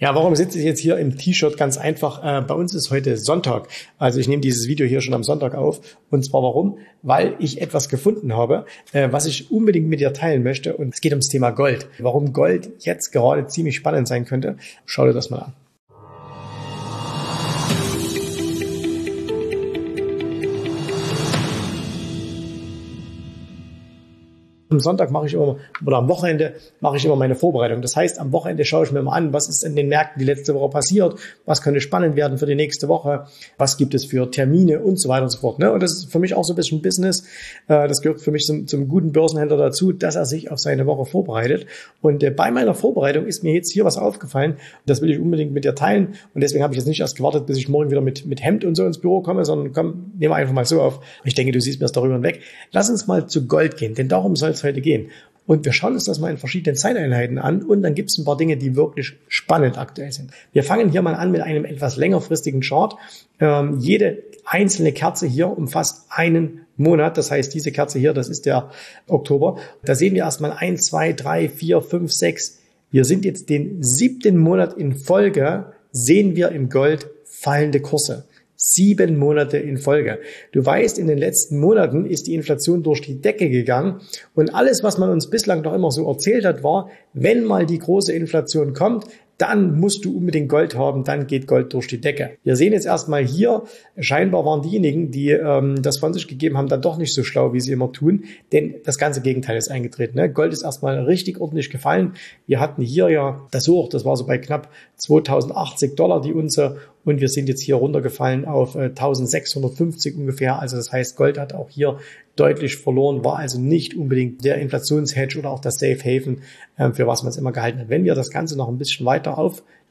Ja, warum sitze ich jetzt hier im T-Shirt? Ganz einfach. Äh, bei uns ist heute Sonntag. Also ich nehme dieses Video hier schon am Sonntag auf. Und zwar warum? Weil ich etwas gefunden habe, äh, was ich unbedingt mit dir teilen möchte. Und es geht ums Thema Gold. Warum Gold jetzt gerade ziemlich spannend sein könnte. Schau dir das mal an. Am Sonntag mache ich immer, oder am Wochenende mache ich immer meine Vorbereitung. Das heißt, am Wochenende schaue ich mir mal an, was ist in den Märkten die letzte Woche passiert, was könnte spannend werden für die nächste Woche, was gibt es für Termine und so weiter und so fort. Ne? Und das ist für mich auch so ein bisschen Business. Äh, das gehört für mich zum, zum guten Börsenhändler dazu, dass er sich auf seine Woche vorbereitet. Und äh, bei meiner Vorbereitung ist mir jetzt hier was aufgefallen. Das will ich unbedingt mit dir teilen. Und deswegen habe ich jetzt nicht erst gewartet, bis ich morgen wieder mit, mit Hemd und so ins Büro komme, sondern komm, nehmen wir einfach mal so auf. Ich denke, du siehst mir das darüber weg. Lass uns mal zu Gold gehen, denn darum soll es es heute gehen. Und wir schauen uns das mal in verschiedenen Zeiteinheiten an und dann gibt es ein paar Dinge, die wirklich spannend aktuell sind. Wir fangen hier mal an mit einem etwas längerfristigen Chart. Ähm, jede einzelne Kerze hier umfasst einen Monat. Das heißt, diese Kerze hier, das ist der Oktober. Da sehen wir erstmal eins, zwei, drei, vier, fünf, sechs. Wir sind jetzt den siebten Monat in Folge, sehen wir im Gold fallende Kurse. Sieben Monate in Folge. Du weißt, in den letzten Monaten ist die Inflation durch die Decke gegangen und alles, was man uns bislang noch immer so erzählt hat, war, wenn mal die große Inflation kommt, dann musst du unbedingt Gold haben, dann geht Gold durch die Decke. Wir sehen jetzt erstmal hier, scheinbar waren diejenigen, die ähm, das von sich gegeben haben, dann doch nicht so schlau, wie sie immer tun, denn das ganze Gegenteil ist eingetreten. Ne? Gold ist erstmal richtig ordentlich gefallen. Wir hatten hier ja das Hoch, das war so bei knapp 2080 Dollar die Unze und wir sind jetzt hier runtergefallen auf äh, 1650 ungefähr. Also das heißt, Gold hat auch hier deutlich verloren, war also nicht unbedingt der Inflationshedge oder auch das Safe Haven, äh, für was man es immer gehalten hat. Wenn wir das Ganze noch ein bisschen weiter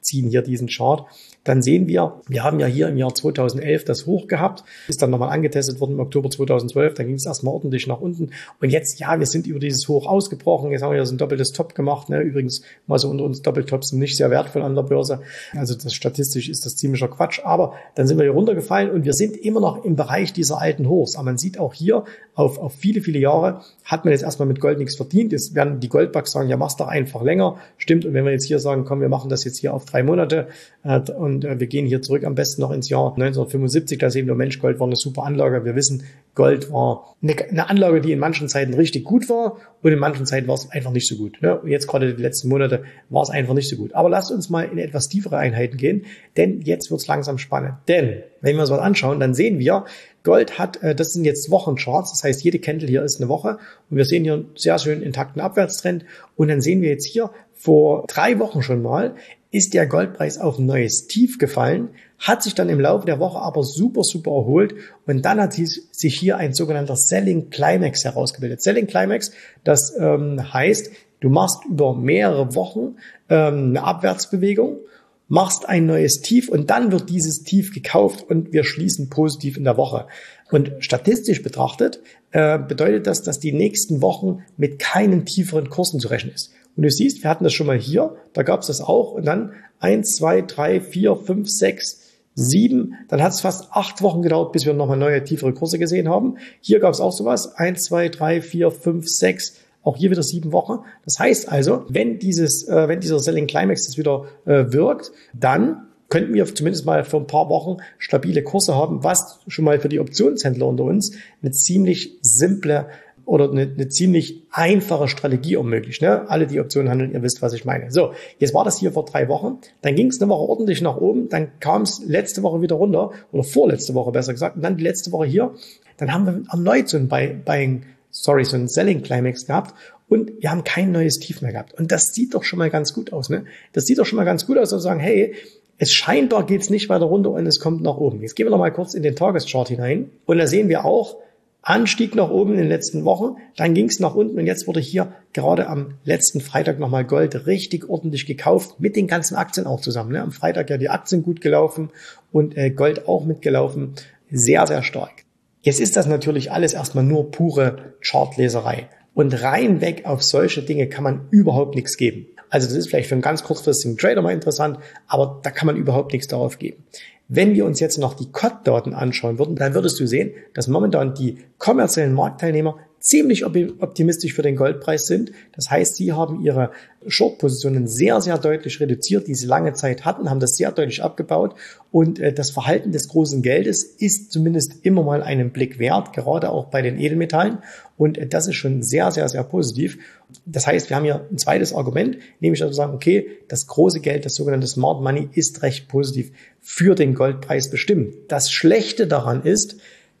aufziehen, hier diesen Chart, dann sehen wir, wir haben ja hier im Jahr 2011 das Hoch gehabt, ist dann nochmal angetestet worden im Oktober 2012, dann ging es erstmal ordentlich nach unten. Und jetzt, ja, wir sind über dieses Hoch ausgebrochen, jetzt haben wir ja so ein doppeltes Top gemacht, ne? übrigens mal so unter uns Doppeltops sind nicht sehr wertvoll an der Börse, also das statistisch ist das ziemlicher Quatsch, aber dann sind wir hier runtergefallen und wir sind immer noch im Bereich dieser alten Hochs, aber man sieht auch hier, auf, auf viele, viele Jahre hat man jetzt erstmal mit Gold nichts verdient, jetzt werden die Goldbugs sagen, ja, mach's doch einfach länger, stimmt, und wenn wir jetzt hier sagen, komm, wir machen das jetzt hier auf drei Monate äh, und äh, wir gehen hier zurück am besten noch ins Jahr 1975. Da sehen wir, Mensch, Gold war eine super Anlage. Wir wissen, Gold war eine, Anlage, die in manchen Zeiten richtig gut war und in manchen Zeiten war es einfach nicht so gut. Ne? Jetzt gerade die letzten Monate war es einfach nicht so gut. Aber lasst uns mal in etwas tiefere Einheiten gehen, denn jetzt wird es langsam spannend. Denn wenn wir uns was anschauen, dann sehen wir, Gold hat, äh, das sind jetzt Wochencharts, das heißt, jede Candle hier ist eine Woche und wir sehen hier einen sehr schön intakten Abwärtstrend und dann sehen wir jetzt hier vor drei Wochen schon mal ist der Goldpreis auf ein neues Tief gefallen, hat sich dann im Laufe der Woche aber super, super erholt und dann hat sich hier ein sogenannter Selling Climax herausgebildet. Selling Climax, das ähm, heißt, du machst über mehrere Wochen ähm, eine Abwärtsbewegung, machst ein neues Tief und dann wird dieses Tief gekauft und wir schließen positiv in der Woche. Und statistisch betrachtet äh, bedeutet das, dass die nächsten Wochen mit keinen tieferen Kursen zu rechnen ist. Und du siehst, wir hatten das schon mal hier, da gab es das auch. Und dann eins, zwei, drei, vier, fünf, sechs, sieben. Dann hat es fast acht Wochen gedauert, bis wir nochmal neue, tiefere Kurse gesehen haben. Hier gab es auch sowas. Eins, zwei, drei, vier, fünf, sechs. Auch hier wieder sieben Wochen. Das heißt also, wenn dieses, äh, wenn dieser Selling Climax das wieder äh, wirkt, dann könnten wir zumindest mal für ein paar Wochen stabile Kurse haben, was schon mal für die Optionshändler unter uns eine ziemlich simple oder eine, eine ziemlich einfache Strategie ermöglicht. Ne? Alle, die Optionen handeln, ihr wisst, was ich meine. So, jetzt war das hier vor drei Wochen, dann ging es eine Woche ordentlich nach oben, dann kam es letzte Woche wieder runter, oder vorletzte Woche besser gesagt, und dann die letzte Woche hier, dann haben wir erneut so ein Buying, sorry, so ein Selling Climax gehabt und wir haben kein neues Tief mehr gehabt. Und das sieht doch schon mal ganz gut aus. Ne? Das sieht doch schon mal ganz gut aus, zu sagen, hey, es scheinbar geht's nicht weiter runter und es kommt nach oben. Jetzt gehen wir noch mal kurz in den Tageschart hinein und da sehen wir auch, Anstieg nach oben in den letzten Wochen, dann ging es nach unten und jetzt wurde hier gerade am letzten Freitag nochmal Gold richtig ordentlich gekauft, mit den ganzen Aktien auch zusammen. Ne? Am Freitag ja die Aktien gut gelaufen und äh, Gold auch mitgelaufen, sehr, sehr stark. Jetzt ist das natürlich alles erstmal nur pure Chartleserei. Und rein weg auf solche Dinge kann man überhaupt nichts geben. Also das ist vielleicht für einen ganz kurzfristigen Trader mal interessant, aber da kann man überhaupt nichts darauf geben. Wenn wir uns jetzt noch die COT-Daten anschauen würden, dann würdest du sehen, dass momentan die kommerziellen Marktteilnehmer ziemlich optimistisch für den Goldpreis sind. Das heißt, sie haben ihre Short-Positionen sehr, sehr deutlich reduziert, die sie lange Zeit hatten, haben das sehr deutlich abgebaut. Und äh, das Verhalten des großen Geldes ist zumindest immer mal einen Blick wert, gerade auch bei den Edelmetallen. Und äh, das ist schon sehr, sehr, sehr positiv. Das heißt, wir haben hier ein zweites Argument, nämlich wir sagen, okay, das große Geld, das sogenannte Smart Money, ist recht positiv für den Goldpreis bestimmt. Das Schlechte daran ist,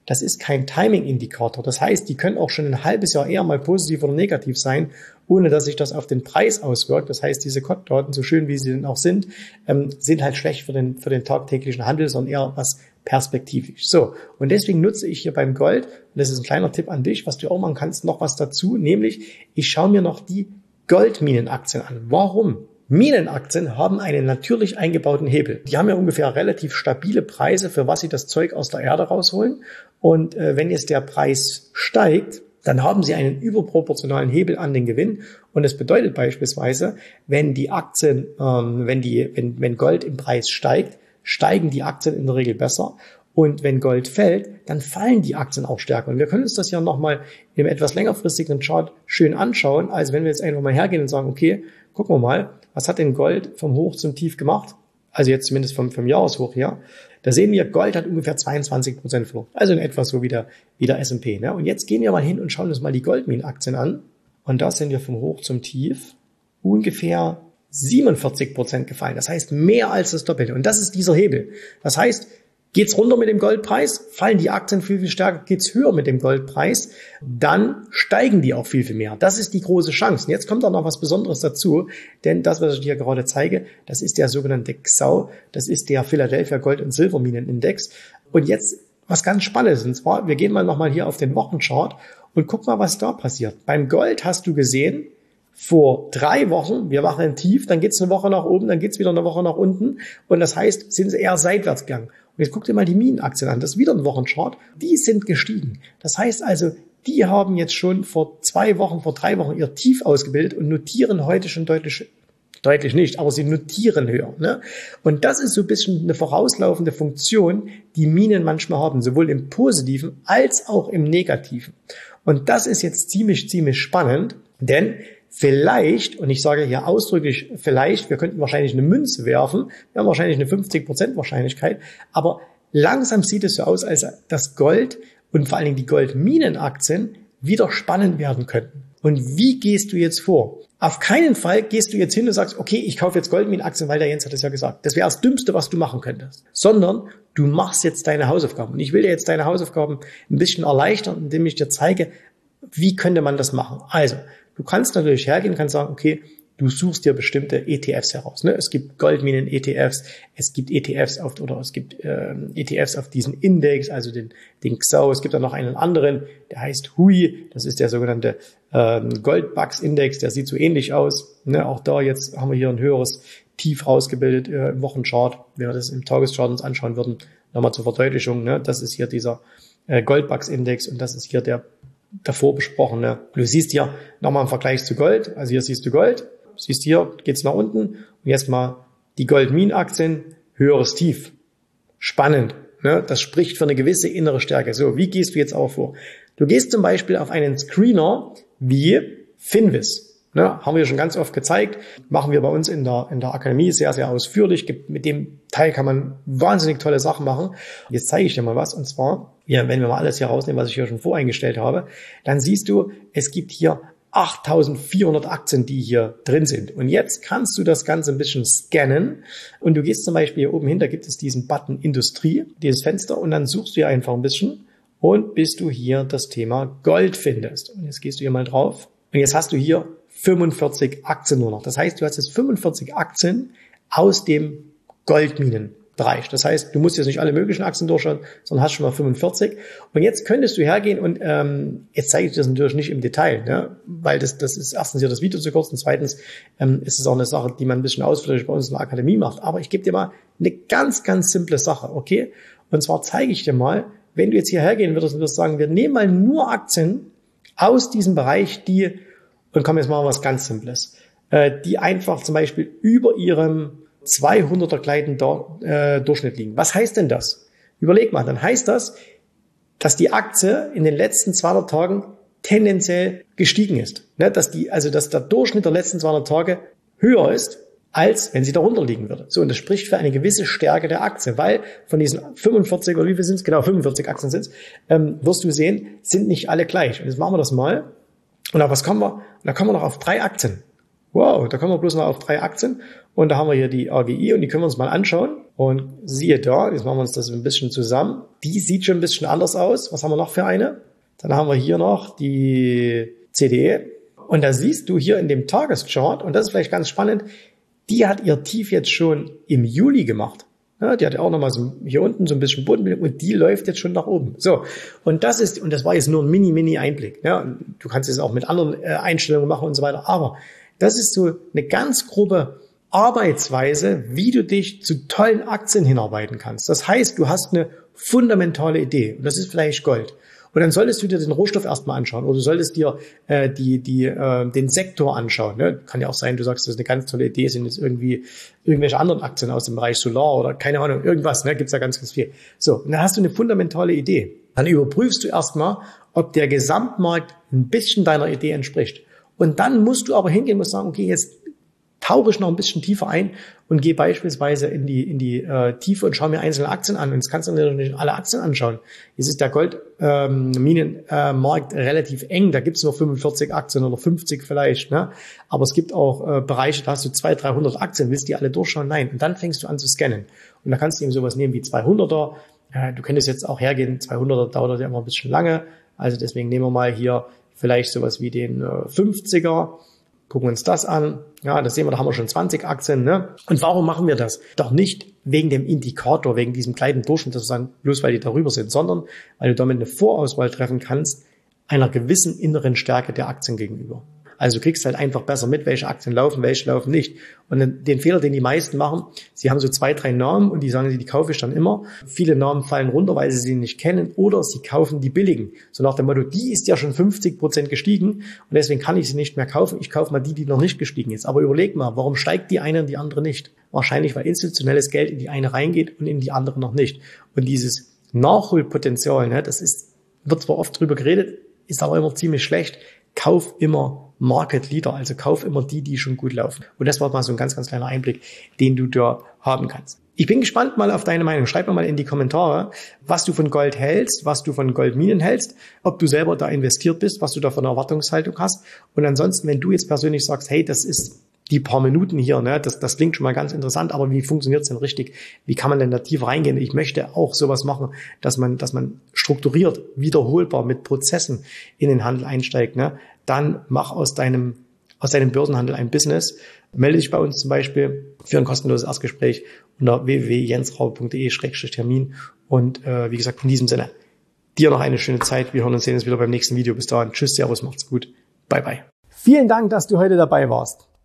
das ist kein Timing-Indikator. Das heißt, die können auch schon ein halbes Jahr eher mal positiv oder negativ sein, ohne dass sich das auf den Preis auswirkt. Das heißt, diese Kottdaten, so schön wie sie denn auch sind, ähm, sind halt schlecht für den, für den tagtäglichen Handel, sondern eher was perspektivisch. So. Und deswegen nutze ich hier beim Gold, und das ist ein kleiner Tipp an dich, was du auch machen kannst, noch was dazu, nämlich ich schaue mir noch die Goldminenaktien an. Warum? Minenaktien haben einen natürlich eingebauten Hebel. Die haben ja ungefähr relativ stabile Preise, für was sie das Zeug aus der Erde rausholen. Und äh, wenn jetzt der Preis steigt, dann haben sie einen überproportionalen Hebel an den Gewinn. Und das bedeutet beispielsweise, wenn die Aktien, ähm, wenn die, wenn, wenn Gold im Preis steigt, steigen die Aktien in der Regel besser. Und wenn Gold fällt, dann fallen die Aktien auch stärker. Und wir können uns das ja nochmal im etwas längerfristigen Chart schön anschauen, als wenn wir jetzt einfach mal hergehen und sagen, okay, gucken wir mal, was hat denn Gold vom Hoch zum Tief gemacht? Also jetzt zumindest vom, vom Jahreshoch her. Da sehen wir, Gold hat ungefähr 22 Prozent verloren. Also in etwa so wie der, wie der S&P. Ne? Und jetzt gehen wir mal hin und schauen uns mal die Goldminenaktien an. Und da sind wir vom Hoch zum Tief ungefähr 47 Prozent gefallen. Das heißt mehr als das Doppelte. Und das ist dieser Hebel. Das heißt, Geht's runter mit dem Goldpreis, fallen die Aktien viel, viel stärker. Geht's höher mit dem Goldpreis, dann steigen die auch viel, viel mehr. Das ist die große Chance. Und jetzt kommt auch noch was Besonderes dazu, denn das, was ich dir gerade zeige, das ist der sogenannte XAU. Das ist der Philadelphia Gold- und Silberminenindex. Und jetzt was ganz Spannendes. Und zwar, wir gehen mal nochmal hier auf den Wochenchart und guck mal, was da passiert. Beim Gold hast du gesehen, vor drei Wochen, wir machen ein Tief, dann geht's eine Woche nach oben, dann geht's wieder eine Woche nach unten. Und das heißt, sind sie eher seitwärts gegangen. Jetzt guck dir mal die Minenaktien an, das ist wieder ein Wochenchart. Die sind gestiegen. Das heißt also, die haben jetzt schon vor zwei Wochen, vor drei Wochen ihr Tief ausgebildet und notieren heute schon deutlich Deutlich nicht, aber sie notieren höher. Ne? Und das ist so ein bisschen eine vorauslaufende Funktion, die Minen manchmal haben, sowohl im positiven als auch im negativen. Und das ist jetzt ziemlich, ziemlich spannend, denn Vielleicht, und ich sage hier ausdrücklich vielleicht, wir könnten wahrscheinlich eine Münze werfen, wir haben wahrscheinlich eine 50% Wahrscheinlichkeit, aber langsam sieht es so aus, als das Gold und vor allen Dingen die Goldminenaktien wieder spannend werden könnten. Und wie gehst du jetzt vor? Auf keinen Fall gehst du jetzt hin und sagst, okay, ich kaufe jetzt Goldminenaktien, weil der Jens hat es ja gesagt. Das wäre das Dümmste, was du machen könntest. Sondern du machst jetzt deine Hausaufgaben. Und ich will dir jetzt deine Hausaufgaben ein bisschen erleichtern, indem ich dir zeige, wie könnte man das machen. Also, Du kannst natürlich hergehen kannst sagen, okay, du suchst dir bestimmte ETFs heraus. Ne? Es gibt Goldminen-ETFs, es gibt ETFs auf, oder es gibt ähm, ETFs auf diesen Index, also den, den XAU. Es gibt dann noch einen anderen, der heißt HUI, das ist der sogenannte ähm, Goldbugs-Index, der sieht so ähnlich aus. Ne? Auch da jetzt haben wir hier ein höheres Tief rausgebildet äh, im Wochenchart. Wenn wir das im Tageschart uns anschauen würden, nochmal zur Verdeutlichung, ne? das ist hier dieser äh, Goldbugs-Index und das ist hier der davor besprochene. Du siehst hier nochmal im Vergleich zu Gold. Also hier siehst du Gold, siehst hier geht's nach unten und jetzt mal die Goldmin-Aktien, höheres Tief. Spannend. Ne? Das spricht für eine gewisse innere Stärke. So, wie gehst du jetzt auch vor? Du gehst zum Beispiel auf einen Screener wie Finvis. Ne, haben wir schon ganz oft gezeigt, machen wir bei uns in der, in der Akademie sehr, sehr ausführlich. Mit dem Teil kann man wahnsinnig tolle Sachen machen. Jetzt zeige ich dir mal was. Und zwar, ja, wenn wir mal alles hier rausnehmen, was ich hier schon voreingestellt habe, dann siehst du, es gibt hier 8400 Aktien, die hier drin sind. Und jetzt kannst du das Ganze ein bisschen scannen und du gehst zum Beispiel hier oben hin, da gibt es diesen Button Industrie, dieses Fenster und dann suchst du hier einfach ein bisschen und bis du hier das Thema Gold findest. Und jetzt gehst du hier mal drauf und jetzt hast du hier 45 Aktien nur noch. Das heißt, du hast jetzt 45 Aktien aus dem Goldminenbereich. Das heißt, du musst jetzt nicht alle möglichen Aktien durchschauen, sondern hast schon mal 45. Und jetzt könntest du hergehen und ähm, jetzt zeige ich dir das natürlich nicht im Detail, ne? weil das, das ist erstens hier das Video zu kurz und zweitens ähm, ist es auch eine Sache, die man ein bisschen ausführlich bei uns in der Akademie macht. Aber ich gebe dir mal eine ganz, ganz simple Sache, okay? Und zwar zeige ich dir mal, wenn du jetzt hier hergehen würdest und würdest sagen, wir nehmen mal nur Aktien aus diesem Bereich, die und komm, jetzt machen wir was ganz Simples. Äh, die einfach zum Beispiel über ihrem 200er Kleiden äh, Durchschnitt liegen. Was heißt denn das? Überleg mal, dann heißt das, dass die Aktie in den letzten 200 Tagen tendenziell gestiegen ist. Ne, dass die, also dass der Durchschnitt der letzten 200 Tage höher ist, als wenn sie darunter liegen würde. So, und das spricht für eine gewisse Stärke der Aktie, weil von diesen 45 oder wie viel sind es, genau 45 Aktien sind es, ähm, wirst du sehen, sind nicht alle gleich. Und jetzt machen wir das mal. Und auf was kommen wir? Da kommen wir noch auf drei Aktien. Wow, da kommen wir bloß noch auf drei Aktien. Und da haben wir hier die AGI und die können wir uns mal anschauen. Und siehe da, jetzt machen wir uns das ein bisschen zusammen. Die sieht schon ein bisschen anders aus. Was haben wir noch für eine? Dann haben wir hier noch die CDE. Und da siehst du hier in dem Tageschart, und das ist vielleicht ganz spannend, die hat ihr Tief jetzt schon im Juli gemacht. Ja, die hat ja auch nochmal so hier unten so ein bisschen Bodenbildung und die läuft jetzt schon nach oben. So. Und das ist, und das war jetzt nur ein mini, mini Einblick. Ja, du kannst es auch mit anderen äh, Einstellungen machen und so weiter. Aber das ist so eine ganz grobe Arbeitsweise, wie du dich zu tollen Aktien hinarbeiten kannst. Das heißt, du hast eine fundamentale Idee und das ist vielleicht Gold. Und dann solltest du dir den Rohstoff erstmal anschauen oder du solltest dir äh, die, die, äh, den Sektor anschauen. Ne? Kann ja auch sein, du sagst, das ist eine ganz tolle Idee, sind jetzt irgendwie irgendwelche anderen Aktien aus dem Bereich Solar oder keine Ahnung, irgendwas, ne? gibt's ja ganz, ganz viel. So, und dann hast du eine fundamentale Idee. Dann überprüfst du erstmal, ob der Gesamtmarkt ein bisschen deiner Idee entspricht. Und dann musst du aber hingehen und sagen, okay, jetzt tauche ich noch ein bisschen tiefer ein und gehe beispielsweise in die, in die äh, Tiefe und schaue mir einzelne Aktien an. Und jetzt kannst du dir nicht alle Aktien anschauen. Jetzt ist der Goldminenmarkt ähm, äh, relativ eng. Da gibt's nur 45 Aktien oder 50 vielleicht. Ne? Aber es gibt auch äh, Bereiche, da hast du 200, 300 Aktien. Willst du die alle durchschauen? Nein. Und dann fängst du an zu scannen. Und da kannst du eben sowas nehmen wie 200er. Äh, du könntest jetzt auch hergehen. 200er dauert ja immer ein bisschen lange. Also deswegen nehmen wir mal hier vielleicht sowas wie den äh, 50er gucken uns das an. Ja, das sehen wir, da haben wir schon 20 Aktien. Ne? Und warum machen wir das? Doch nicht wegen dem Indikator, wegen diesem kleinen Durchschnitt, sozusagen, bloß weil die darüber sind, sondern weil du damit eine Vorauswahl treffen kannst einer gewissen inneren Stärke der Aktien gegenüber. Also du kriegst halt einfach besser mit, welche Aktien laufen, welche laufen nicht. Und den Fehler, den die meisten machen, sie haben so zwei, drei Namen und die sagen, die kaufe ich dann immer. Viele Namen fallen runter, weil sie sie nicht kennen oder sie kaufen die billigen. So nach dem Motto, die ist ja schon 50 Prozent gestiegen und deswegen kann ich sie nicht mehr kaufen. Ich kaufe mal die, die noch nicht gestiegen ist. Aber überleg mal, warum steigt die eine und die andere nicht? Wahrscheinlich, weil institutionelles Geld in die eine reingeht und in die andere noch nicht. Und dieses Nachholpotenzial, ne, das ist, wird zwar oft drüber geredet, ist aber immer ziemlich schlecht. Kauf immer Market Leader, also kauf immer die, die schon gut laufen. Und das war mal so ein ganz, ganz kleiner Einblick, den du da haben kannst. Ich bin gespannt mal auf deine Meinung. Schreib mir mal in die Kommentare, was du von Gold hältst, was du von Goldminen hältst, ob du selber da investiert bist, was du da eine Erwartungshaltung hast. Und ansonsten, wenn du jetzt persönlich sagst, hey, das ist die paar Minuten hier, ne, das, das klingt schon mal ganz interessant, aber wie funktioniert es denn richtig? Wie kann man denn da tiefer reingehen? Ich möchte auch sowas machen, dass man, dass man strukturiert, wiederholbar mit Prozessen in den Handel einsteigt. Ne? Dann mach aus deinem, aus deinem Börsenhandel ein Business. Melde dich bei uns zum Beispiel für ein kostenloses Erstgespräch unter www.jensraube.de-termin. Und äh, wie gesagt, in diesem Sinne, dir noch eine schöne Zeit. Wir hören uns sehen uns wieder beim nächsten Video. Bis dahin. Tschüss, Servus, macht's gut. Bye, bye. Vielen Dank, dass du heute dabei warst.